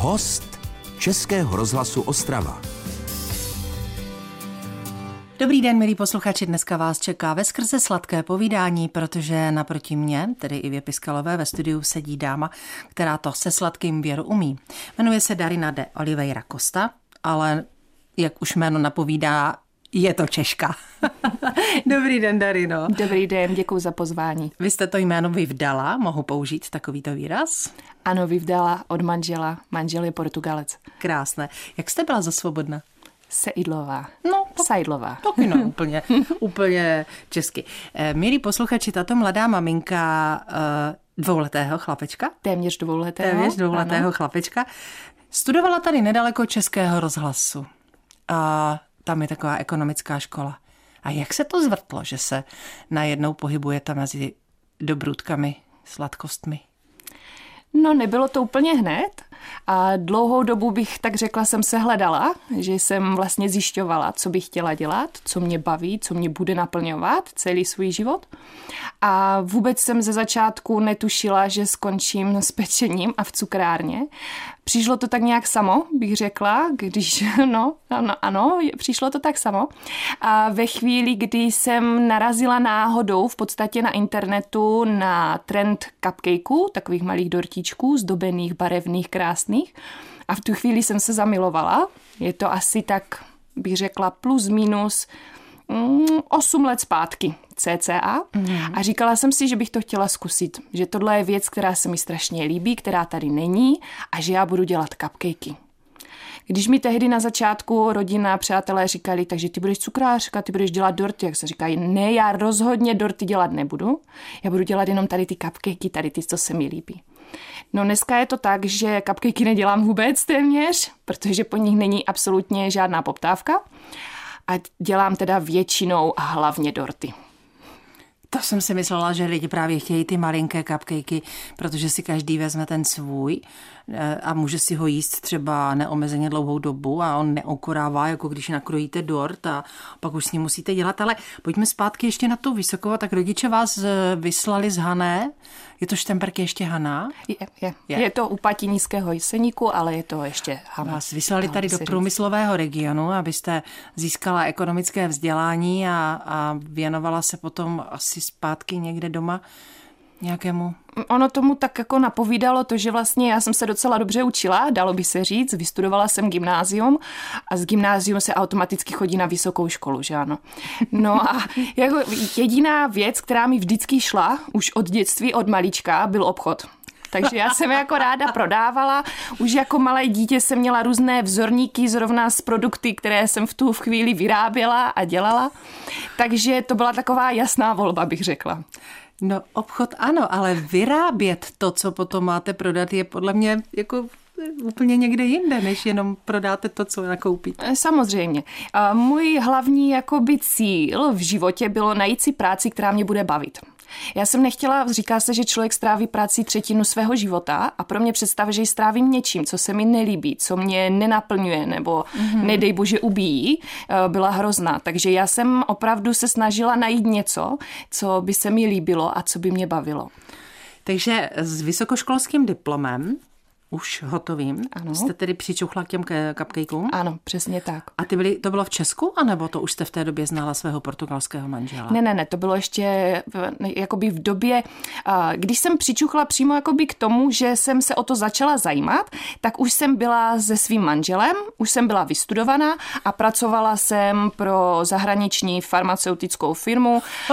Host Českého rozhlasu Ostrava. Dobrý den, milí posluchači, dneska vás čeká ve skrze sladké povídání, protože naproti mě, tedy i Piskalové, ve studiu sedí dáma, která to se sladkým věru umí. Jmenuje se Darina de Oliveira Costa, ale jak už jméno napovídá, je to Češka. Dobrý den, Darino. Dobrý den, děkuji za pozvání. Vy jste to jméno vyvdala, mohu použít takovýto výraz? Ano, vyvdala od manžela. Manžel je Portugalec. Krásné. Jak jste byla za svobodna? Seidlová. No, to, Seidlová. Taky no, úplně, úplně česky. Eh, milí posluchači, tato mladá maminka eh, dvouletého chlapečka? Téměř dvouletého. Téměř dvouletého ano. chlapečka. Studovala tady nedaleko Českého rozhlasu. A tam je taková ekonomická škola. A jak se to zvrtlo, že se najednou pohybujete mezi dobrutkami, sladkostmi? No, nebylo to úplně hned. A dlouhou dobu bych tak řekla, jsem se hledala, že jsem vlastně zjišťovala, co bych chtěla dělat, co mě baví, co mě bude naplňovat celý svůj život. A vůbec jsem ze začátku netušila, že skončím s pečením a v cukrárně. Přišlo to tak nějak samo, bych řekla, když, no, ano, ano, přišlo to tak samo. A ve chvíli, kdy jsem narazila náhodou v podstatě na internetu na trend cupcakeů, takových malých dortíčků, zdobených, barevných, krásných. A v tu chvíli jsem se zamilovala. Je to asi tak, bych řekla, plus minus 8 mm, let zpátky cca mm. a říkala jsem si, že bych to chtěla zkusit, že tohle je věc, která se mi strašně líbí, která tady není a že já budu dělat cupcakey. Když mi tehdy na začátku rodina a přátelé říkali, takže ty budeš cukrářka, ty budeš dělat dorty, jak se říkají, ne, já rozhodně dorty dělat nebudu, já budu dělat jenom tady ty cupcakey, tady ty, co se mi líbí. No dneska je to tak, že cupcakey nedělám vůbec téměř, protože po nich není absolutně žádná poptávka a dělám teda většinou a hlavně dorty. To jsem si myslela, že lidi právě chtějí ty malinké cupcakey, protože si každý vezme ten svůj eh, a může si ho jíst třeba neomezeně dlouhou dobu a on neokorává, jako když nakrojíte dort a pak už s ním musíte dělat. Ale pojďme zpátky ještě na tu vysokou. Tak rodiče vás eh, vyslali z Hané. Je to Štemberk ještě Haná? Je, je. je. je to u Patiníského Jeseníku, ale je to ještě Haná. Vás vyslali tady do průmyslového regionu, abyste získala ekonomické vzdělání a, a věnovala se potom asi si zpátky někde doma nějakému? Ono tomu tak jako napovídalo to, že vlastně já jsem se docela dobře učila, dalo by se říct, vystudovala jsem gymnázium a z gymnázium se automaticky chodí na vysokou školu, že ano. No a jako jediná věc, která mi vždycky šla, už od dětství, od malička, byl obchod. Takže já jsem jako ráda prodávala. Už jako malé dítě jsem měla různé vzorníky zrovna z produkty, které jsem v tu chvíli vyráběla a dělala. Takže to byla taková jasná volba, bych řekla. No obchod ano, ale vyrábět to, co potom máte prodat, je podle mě jako úplně někde jinde, než jenom prodáte to, co nakoupíte. Samozřejmě. Můj hlavní jakoby cíl v životě bylo najít si práci, která mě bude bavit. Já jsem nechtěla, říká se, že člověk stráví práci třetinu svého života a pro mě představa, že ji strávím něčím, co se mi nelíbí, co mě nenaplňuje nebo mm-hmm. nedej bože ubíjí, eh, byla hrozná. Takže já jsem opravdu se snažila najít něco, co by se mi líbilo a co by mě bavilo. Takže s vysokoškolským diplomem už hotovým. Ano. Jste tedy přičuchla k těm cupcakeům? Ano, přesně tak. A ty byly, to bylo v Česku, anebo to už jste v té době znala svého portugalského manžela? Ne, ne, ne, to bylo ještě v, jakoby v době, když jsem přičuchla přímo jakoby k tomu, že jsem se o to začala zajímat, tak už jsem byla se svým manželem, už jsem byla vystudovaná a pracovala jsem pro zahraniční farmaceutickou firmu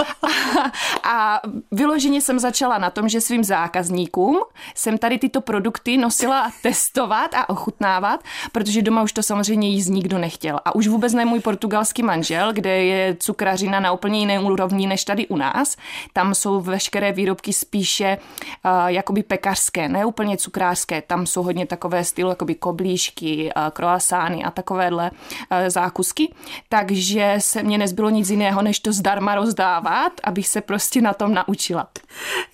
a, a vyloženě jsem začala na tom, že svým zákazníkům jsem tady tyto produkty nosila musela testovat a ochutnávat, protože doma už to samozřejmě jíst nikdo nechtěl. A už vůbec ne můj portugalský manžel, kde je cukrařina na úplně jiné úrovni než tady u nás. Tam jsou veškeré výrobky spíše uh, jakoby pekařské, ne úplně cukrářské. Tam jsou hodně takové stylu, jakoby koblížky, uh, croissány a takovéhle uh, zákusky. Takže se mě nezbylo nic jiného, než to zdarma rozdávat, abych se prostě na tom naučila.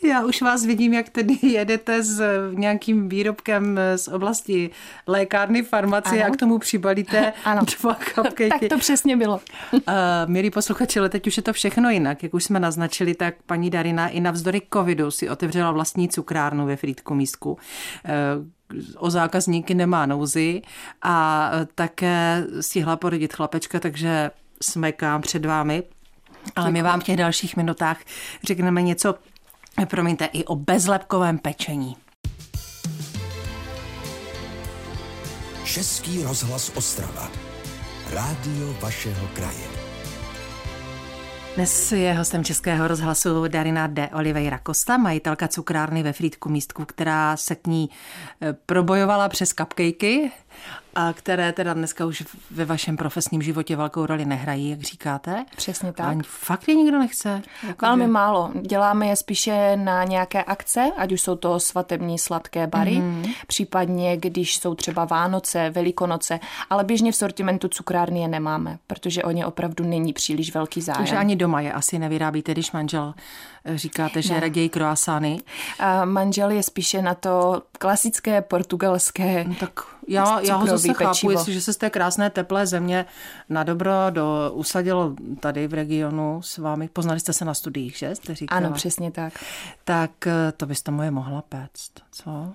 Já už vás vidím, jak tedy jedete s nějakým výrobkem jsem z oblasti lékárny, farmacie ano. a k tomu přibalíte ano. dva cupcakey. tak to přesně bylo. uh, milí posluchači, ale teď už je to všechno jinak. Jak už jsme naznačili, tak paní Darina i navzdory covidu si otevřela vlastní cukrárnu ve Frýdku místku. Uh, o zákazníky nemá nouzy a také stihla porodit chlapečka, takže smekám před vámi. Ale my vám v těch dalších minutách řekneme něco, promiňte, i o bezlepkovém pečení. Český rozhlas Ostrava. Rádio vašeho kraje. Dnes je hostem Českého rozhlasu Darina de Oliveira Costa, majitelka cukrárny ve Frýdku místku, která se k ní eh, probojovala přes cupcakey a které teda dneska už ve vašem profesním životě velkou roli nehrají, jak říkáte. Přesně tak. A fakt je nikdo nechce? Jako Velmi že... málo. Děláme je spíše na nějaké akce, ať už jsou to svatební sladké bary, mm-hmm. případně když jsou třeba Vánoce, Velikonoce, ale běžně v sortimentu cukrárny je nemáme, protože o ně opravdu není příliš velký zájem. Takže ani doma je asi nevyrábíte, když manžel říkáte, že ne. raději croissány. A manžel je spíše na to klasické portugalské no, tak já, já ho zase pečivo. chápu, jestliže se z té krásné teplé země na dobro do, usadil tady v regionu s vámi, poznali jste se na studiích, že jste říkala? Ano, přesně tak. Tak eh, to byste mu je mohla péct, co?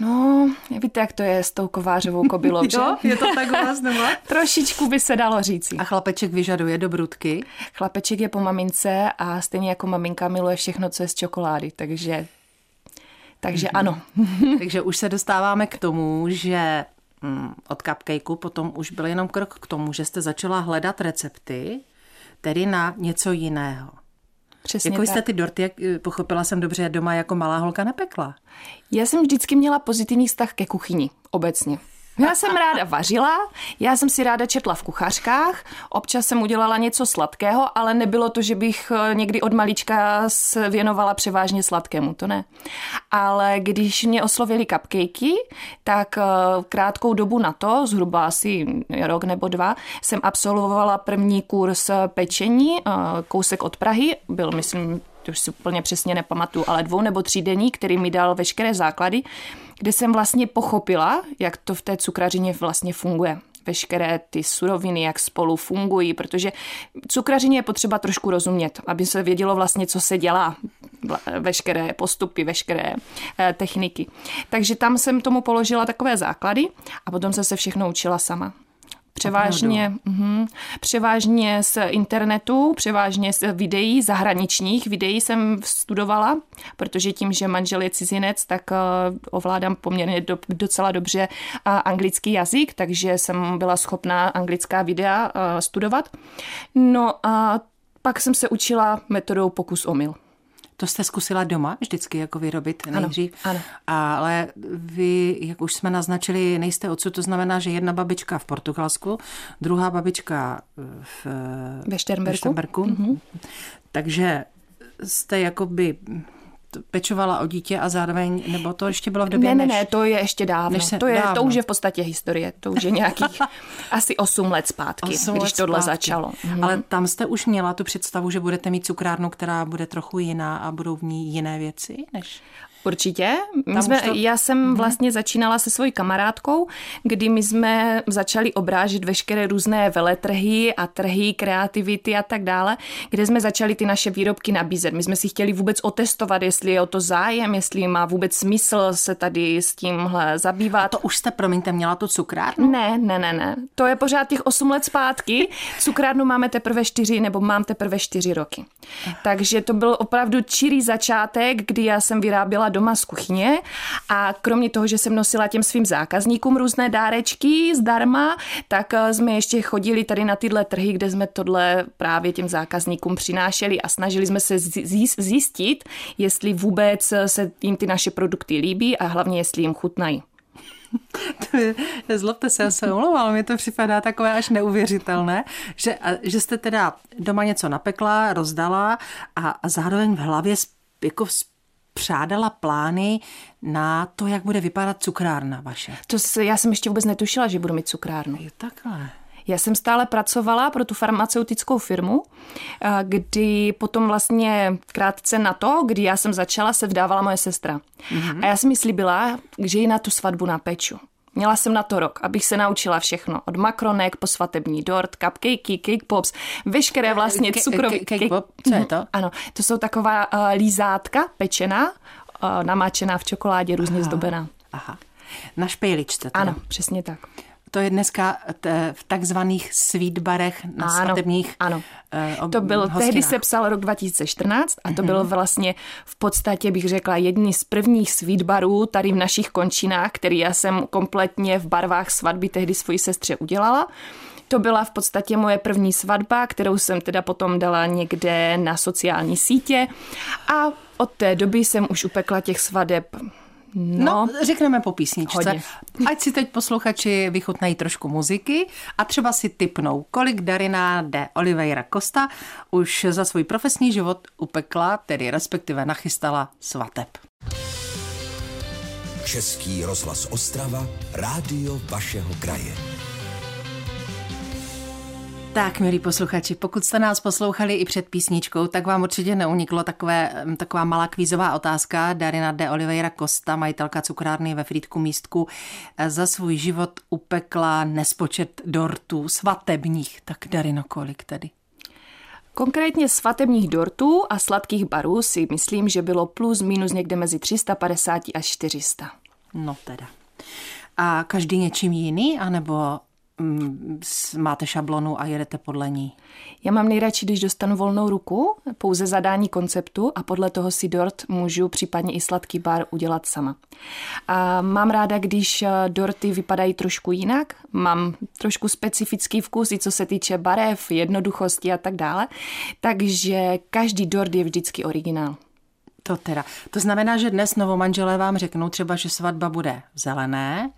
No, víte, jak to je s tou kovářovou kobylou, že? jo, je to tak u vás, nebo? Trošičku by se dalo říci. A chlapeček vyžaduje dobrutky? Chlapeček je po mamince a stejně jako maminka miluje všechno, co je z čokolády, takže takže mm-hmm. ano. Takže už se dostáváme k tomu, že mm, od cupcakeu potom už byl jenom krok k tomu, že jste začala hledat recepty, tedy na něco jiného. Přesně jako tak. jste ty dorty, jak eh, pochopila jsem dobře, doma jako malá holka nepekla. Já jsem vždycky měla pozitivní vztah ke kuchyni, obecně. Já jsem ráda vařila, já jsem si ráda četla v kuchařkách, občas jsem udělala něco sladkého, ale nebylo to, že bych eh, někdy od malička se věnovala převážně sladkému, to ne. Ale když mě oslovili cupcakey, tak eh, krátkou dobu na to, zhruba asi rok nebo dva, jsem absolvovala první kurz pečení, eh, kousek od Prahy, byl myslím to už si úplně přesně nepamatuju, ale dvou nebo třídenní, který mi dal veškeré základy, kde jsem vlastně pochopila, jak to v té cukrařině vlastně funguje veškeré ty suroviny, jak spolu fungují, protože cukrařině je potřeba trošku rozumět, aby se vědělo vlastně, co se dělá, veškeré postupy, veškeré eh, techniky. Takže tam jsem tomu položila takové základy a potom se se všechno učila sama. Převážně, mm, převážně z internetu, převážně z videí, zahraničních videí jsem studovala, protože tím, že manžel je cizinec, tak uh, ovládám poměrně do, docela dobře uh, anglický jazyk, takže jsem byla schopná anglická videa uh, studovat. No a pak jsem se učila metodou pokus omyl. To jste zkusila doma vždycky jako vyrobit nejdřív? Ano, ano. Ale vy, jak už jsme naznačili, nejste odsud, to znamená, že jedna babička v Portugalsku, druhá babička v, ve Šternberku. Ve Šternberku. Mm-hmm. Takže jste jakoby pečovala o dítě a zároveň, nebo to ještě bylo v době, Ne, ne, ne, to je ještě dávno. Než se, to, je, dávno. to už je v podstatě historie. To už je nějakých asi 8 let zpátky, 8 když let tohle zpátky. začalo. Mhm. Ale tam jste už měla tu představu, že budete mít cukrárnu, která bude trochu jiná a budou v ní jiné věci? Než... Určitě. My jsme, to... Já jsem mhm. vlastně začínala se svojí kamarádkou, kdy my jsme začali obrážet veškeré různé veletrhy a trhy, kreativity a tak dále, kde jsme začali ty naše výrobky nabízet. My jsme si chtěli vůbec otestovat, jestli je o to zájem, jestli má vůbec smysl se tady s tímhle zabývat. A to už jste, promiňte, měla tu cukrárnu? Ne, ne, ne, ne. To je pořád těch 8 let zpátky. Cukrárnu máme teprve 4, nebo mám teprve 4 roky. Takže to byl opravdu čirý začátek, kdy já jsem vyráběla doma z kuchyně a kromě toho, že jsem nosila těm svým zákazníkům různé dárečky zdarma, tak eh, jsme ještě chodili tady na tyhle trhy, kde jsme tohle právě těm zákazníkům přinášeli a snažili jsme se zjistit, jestli vůbec se jim ty naše produkty líbí a hlavně jestli jim chutnají. To je, zlobte se, já se omlouvám, mi to připadá takové až neuvěřitelné, že, že jste teda doma něco napekla, rozdala a, a zároveň v hlavě jako přádala plány na to, jak bude vypadat cukrárna vaše. To se, já jsem ještě vůbec netušila, že budu mít cukrárnu. Je takhle. Já jsem stále pracovala pro tu farmaceutickou firmu, kdy potom vlastně krátce na to, kdy já jsem začala, se vdávala moje sestra. Mm-hmm. A já jsem mi slíbila, že ji na tu svatbu napeču. Měla jsem na to rok, abych se naučila všechno. Od makronek po svatební dort, cupcakey, cake pops, veškeré vlastně cukrové... Cake pop, co je to? Mhm, ano, to jsou taková uh, lízátka pečená, uh, namáčená v čokoládě, různě aha, zdobená. Aha. Na špejličce teda. Ano, přesně tak. To je dneska t- v takzvaných sweet barech na ano, svatebních Ano, uh, to byl, hostinách. tehdy se psal rok 2014 a to bylo vlastně v podstatě, bych řekla, jedný z prvních sweet barů tady v našich končinách, který já jsem kompletně v barvách svatby tehdy svoji sestře udělala. To byla v podstatě moje první svatba, kterou jsem teda potom dala někde na sociální sítě a od té doby jsem už upekla těch svadeb No, no řekneme po písničce. Hodně. Ať si teď posluchači vychutnají trošku muziky a třeba si typnou, kolik Darina de Oliveira Costa už za svůj profesní život upekla, tedy respektive nachystala svateb. Český rozhlas Ostrava, rádio vašeho kraje. Tak, milí posluchači, pokud jste nás poslouchali i před písničkou, tak vám určitě neuniklo takové, taková malá kvízová otázka. Darina de Oliveira Costa, majitelka cukrárny ve Frýdku místku, za svůj život upekla nespočet dortů svatebních. Tak Darino, kolik tedy? Konkrétně svatebních dortů a sladkých barů si myslím, že bylo plus minus někde mezi 350 až 400. No teda. A každý něčím jiný, anebo Mm, máte šablonu a jedete podle ní? Já mám nejradši, když dostanu volnou ruku, pouze zadání konceptu a podle toho si dort můžu případně i sladký bar udělat sama. A mám ráda, když eh, dorty vypadají trošku jinak, mám trošku specifický vkus i co se týče barev, jednoduchosti a tak dále, takže každý dort je vždycky originál. To teda. To znamená, že dnes novomanželé vám řeknou třeba, že svatba bude zelené,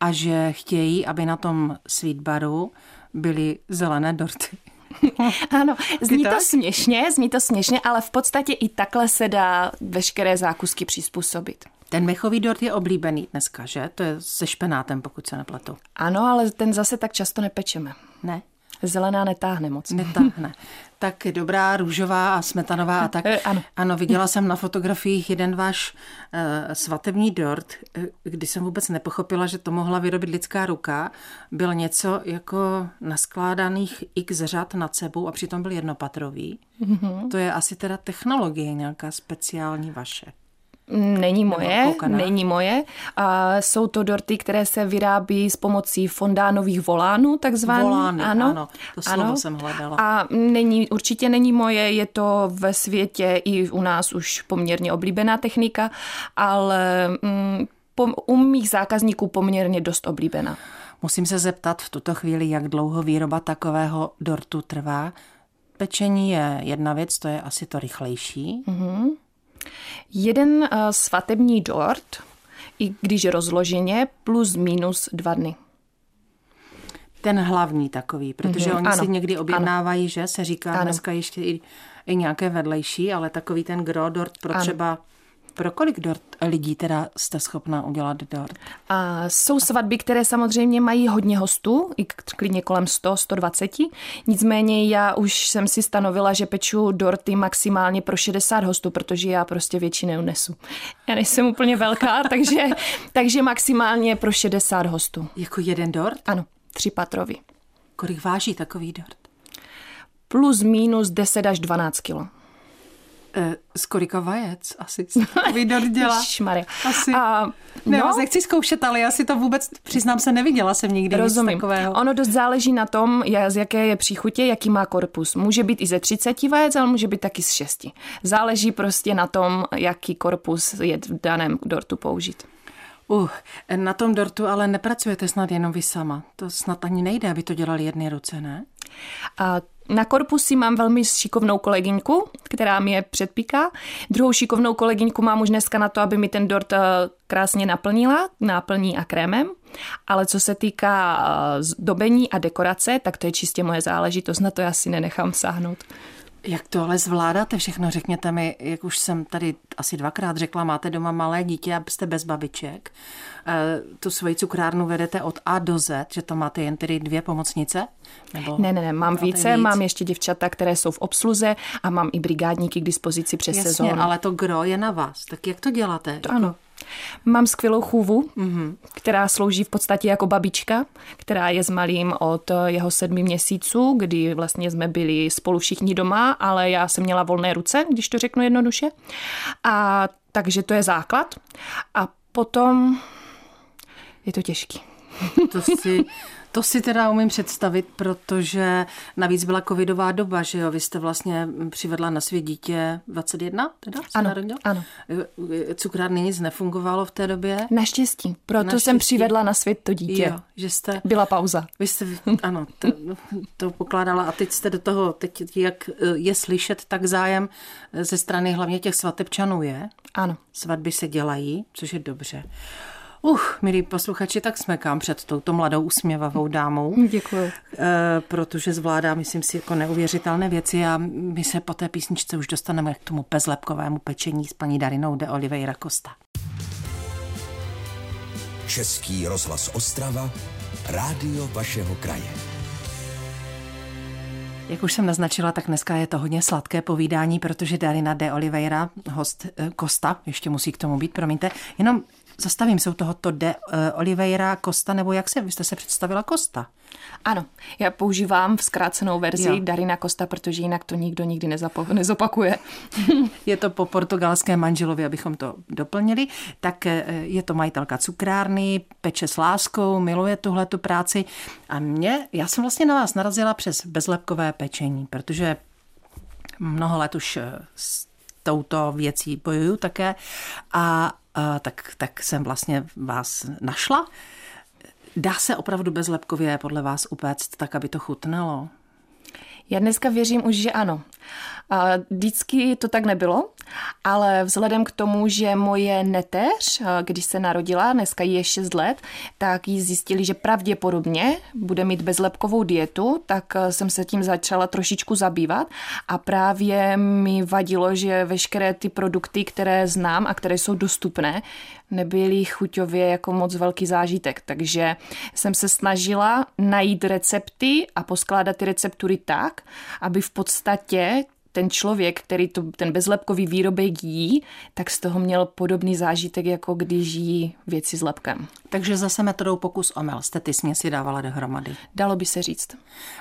a že chtějí, aby na tom sweet baru byly zelené dorty. ano, zní to směšně, zní to směšně, ale v podstatě i takhle se dá veškeré zákusky přizpůsobit. Ten mechový dort je oblíbený dneska, že? To je se špenátem, pokud se nepletu. Ano, ale ten zase tak často nepečeme. Ne? Zelená netáhne moc. Netáhne. tak dobrá, růžová a smetanová a tak. Eh, ano. ano, viděla jsem na fotografiích jeden váš uh, svatební dort, eh, kdy jsem vůbec nepochopila, že to mohla vyrobit lidská ruka. Byl něco jako naskládaných x řad nad sebou a přitom byl jednopatrový. Mm-hmm. To je asi teda technologie nějaká speciální vaše. Není moje, není moje. A jsou to dorty, které se vyrábí s pomocí fondánových volánů, takzvaných. Volány, ano, ano, to slovo ano. jsem hledala. A není, určitě není moje, je to ve světě i u nás už poměrně oblíbená technika, ale mm, u mých zákazníků poměrně dost oblíbená. Musím se zeptat v tuto chvíli, jak dlouho výroba takového dortu trvá. Pečení je jedna věc, to je asi to rychlejší. Mm-hmm. Jeden uh, svatební dort, i když rozloženě, plus minus dva dny. Ten hlavní takový, protože mm-hmm, oni ano, si někdy objednávají, ano. že se říká ano. dneska ještě i, i nějaké vedlejší, ale takový ten gro dort pro ano. třeba pro kolik dort lidí teda jste schopná udělat dort? A jsou svatby, které samozřejmě mají hodně hostů, i klidně kolem 100, 120. Nicméně já už jsem si stanovila, že peču dorty maximálně pro 60 hostů, protože já prostě většinu neunesu. Já nejsem úplně velká, takže, takže maximálně pro 60 hostů. Jako jeden dort? Ano, tři patrový. Kolik váží takový dort? Plus minus 10 až 12 kilo. Eh, z kolika vajec asi dort dělá? Šmary. Asi. A, no, nechci zkoušet, ale já si to vůbec, přiznám se, neviděla jsem nikdy Rozumím. nic takového. Ono dost záleží na tom, z jaké je příchutě, jaký má korpus. Může být i ze 30 vajec, ale může být taky z 6. Záleží prostě na tom, jaký korpus je v daném dortu použít. Uh, na tom dortu ale nepracujete snad jenom vy sama. To snad ani nejde, aby to dělali jedny ruce, ne? A na korpusi mám velmi šikovnou kolegyňku, která mi je předpíká. Druhou šikovnou kolegyňku mám už dneska na to, aby mi ten dort eh, krásně naplnila, náplní a krémem. Ale co se týká eh, zdobení a dekorace, tak to je čistě moje záležitost, na to já si nenechám sáhnout. Jak to ale zvládáte všechno? Řekněte mi, jak už jsem tady asi dvakrát řekla, máte doma malé dítě a jste bez babiček. E, tu svoji cukrárnu vedete od A do Z, že to máte jen tedy dvě pomocnice? Nebo ne, ne, ne, mám více, víc? mám ještě děvčata, které jsou v obsluze a mám i brigádníky k dispozici přes Jasně, sezónu. ale to gro je na vás. Tak jak to děláte? To ano. Mám skvělou chůvu, mm-hmm. která slouží v podstatě jako babička, která je s malým od jeho sedmi měsíců, kdy vlastně jsme byli spolu všichni doma, ale já jsem měla volné ruce, když to řeknu jednoduše. A takže to je základ. A potom je to těžký. To si, to si teda umím představit, protože navíc byla covidová doba, že jo? Vy jste vlastně přivedla na svět dítě 21, teda? Ano, ano. Cukrárny nic nefungovalo v té době? Naštěstí, proto Naštěstí. jsem přivedla na svět to dítě. Jo, že jste... Byla pauza. Vy jste, ano, to, to pokládala a teď jste do toho, teď jak je slyšet, tak zájem ze strany hlavně těch svatebčanů je. Ano. Svatby se dělají, což je dobře. Uch, milí posluchači, tak smekám před touto mladou usměvavou dámou. Děkuji. E, protože zvládá, myslím si, jako neuvěřitelné věci a my se po té písničce už dostaneme k tomu bezlepkovému pečení s paní Darinou de Oliveira Costa. Český rozhlas Ostrava, rádio vašeho kraje. Jak už jsem naznačila, tak dneska je to hodně sladké povídání, protože Darina de Oliveira, host Kosta, eh, ještě musí k tomu být, promiňte, jenom zastavím se u tohoto de uh, Oliveira Costa, nebo jak se, vy jste se představila Costa? Ano, já používám v zkrácenou verzi jo. Darina Costa, protože jinak to nikdo nikdy nezapo- nezopakuje. je to po portugalském manželovi, abychom to doplnili. Tak eh, je to majitelka cukrárny, peče s láskou, miluje tuhle tu práci. A mě, já jsem vlastně na vás narazila přes bezlepkové pečení, protože mnoho let už eh, touto věcí bojuju také a tak, tak jsem vlastně vás našla. Dá se opravdu bezlepkově podle vás upéct tak, aby to chutnalo? Já dneska věřím už, že ano. Vždycky to tak nebylo, ale vzhledem k tomu, že moje neteř, když se narodila, dneska je 6 let, tak jí zjistili, že pravděpodobně bude mít bezlepkovou dietu, tak jsem se tím začala trošičku zabývat a právě mi vadilo, že veškeré ty produkty, které znám a které jsou dostupné, nebyly chuťově jako moc velký zážitek. Takže jsem se snažila najít recepty a poskládat ty receptury tak, aby v podstatě ten člověk, který to, ten bezlepkový výrobek jí, tak z toho měl podobný zážitek, jako když jí věci s lepkem. Takže zase metodou pokus omyl jste ty směsi dávala dohromady. Dalo by se říct.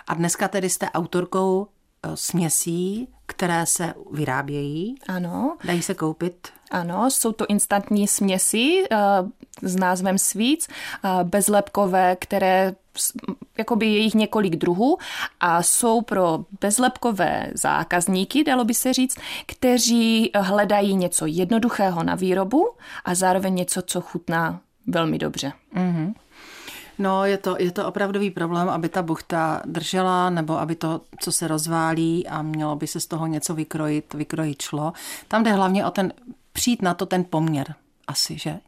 A dneska tedy jste autorkou eh, směsí, které se vyrábějí. Ano. Dají se koupit. Ano, jsou to instantní směsi uh, s názvem Sweets, uh, bezlepkové, které jakoby je jich několik druhů a jsou pro bezlepkové zákazníky, dalo by se říct, kteří hledají něco jednoduchého na výrobu a zároveň něco, co chutná velmi dobře. Mm-hmm. No, je to, je to opravdový problém, aby ta buchta držela, nebo aby to, co se rozválí a mělo by se z toho něco vykrojit, vykrojit šlo. Tam jde hlavně o ten, přijít na to ten poměr asi, že?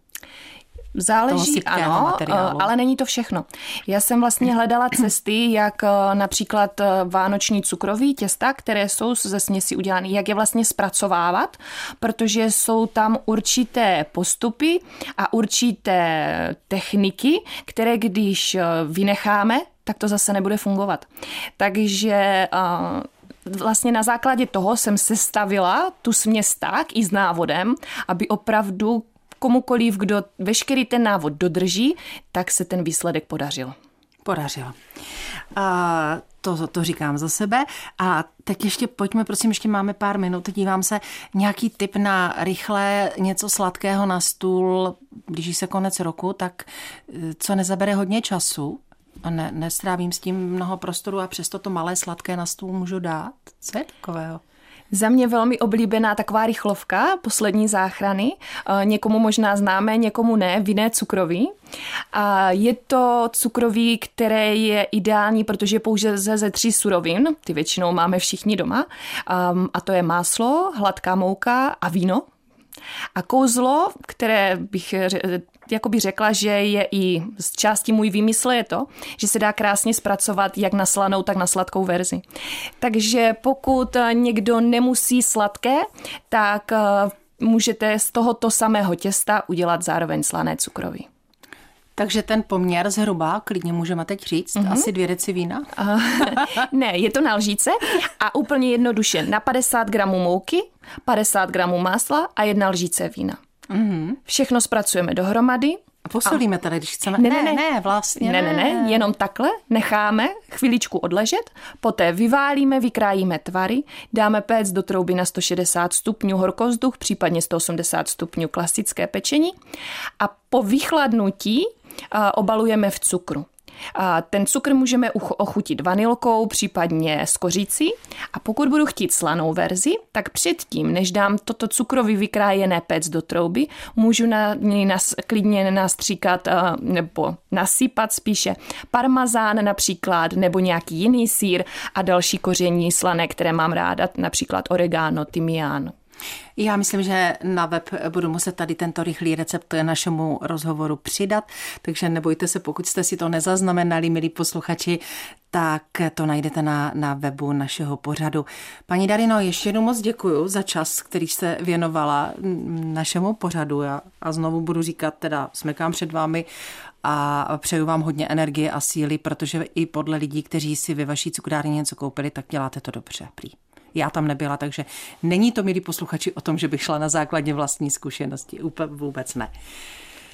Záleží, ano, materiálu. ale není to všechno. Já jsem vlastně hledala cesty, jak eh, například eh, vánoční cukroví těsta, které jsou ze směsi udělány, jak je vlastně zpracovávat, protože jsou tam určité postupy a určité techniky, které když eh, vynecháme, tak to zase nebude fungovat. Takže vlastně na základě toho jsem sestavila tu směs tak i s návodem, aby opravdu komukoliv, kdo veškerý ten návod dodrží, tak se ten výsledek podařil. Podařil. A to, to říkám za sebe. A teď ještě pojďme, prosím, ještě máme pár minut, dívám se, nějaký tip na rychlé něco sladkého na stůl, blíží se konec roku, tak eh, co nezabere hodně času a ne, nestrávím s tím mnoho prostoru a přesto to malé sladké na stůl můžu dát. Co je takového? Za mě velmi oblíbená taková rychlovka, poslední záchrany. Eh, někomu možná známe, někomu ne, vinné cukroví. A je to cukroví, které je ideální, protože je pouze ze tří surovin, ty většinou máme všichni doma. Um, a to je máslo, hladká mouka a víno. A kouzlo, které bych jakoby řekla, že je i z části můj výmysl, je to, že se dá krásně zpracovat jak na slanou, tak na sladkou verzi. Takže pokud někdo nemusí sladké, tak můžete z tohoto samého těsta udělat zároveň slané cukroví. Takže ten poměr zhruba, klidně můžeme teď říct, mm-hmm. asi dvě deci vína? ne, je to na lžíce a úplně jednoduše na 50 gramů mouky, 50 gramů másla a jedna lžíce vína. Mm-hmm. Všechno zpracujeme dohromady, a posolíme tady, když chceme. Ne, ne, ne, ne vlastně. Ne, ne, ne, jenom takhle necháme chviličku odležet, poté vyválíme, vykrájíme tvary, dáme péct do trouby na 160 stupňů horkozduch, případně 180 stupňů klasické pečení a po vychladnutí obalujeme v cukru. A ten cukr můžeme ochutit vanilkou, případně s kořící. A pokud budu chtít slanou verzi, tak předtím, než dám toto cukrový vykrájené pec do trouby, můžu na něj nas, klidně nastříkat nebo nasypat spíše parmazán například, nebo nějaký jiný sír a další koření slané, které mám ráda, například oregano, tymián, já myslím, že na web budu muset tady tento rychlý recept našemu rozhovoru přidat, takže nebojte se, pokud jste si to nezaznamenali, milí posluchači, tak to najdete na, na webu našeho pořadu. Paní Darino, ještě jednou moc děkuji za čas, který jste věnovala našemu pořadu a, a znovu budu říkat, teda smekám před vámi a přeju vám hodně energie a síly, protože i podle lidí, kteří si ve vaší cukrárně něco koupili, tak děláte to dobře. Prý. Já tam nebyla, takže není to, milí posluchači, o tom, že bych šla na základě vlastní zkušenosti. Úplně vůbec ne.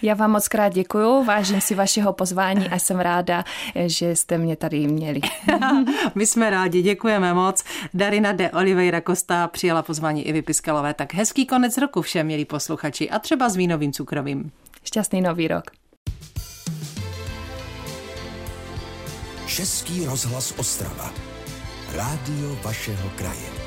Já vám moc krát děkuju, vážím si vašeho pozvání a jsem ráda, že jste mě tady měli. My jsme rádi, děkujeme moc. Darina de Oliveira Costa přijala pozvání i Piskalové. Tak hezký konec roku všem, milí posluchači, a třeba s vínovým cukrovým. Šťastný nový rok. Český rozhlas Ostrava. Rádio vašeho kraje.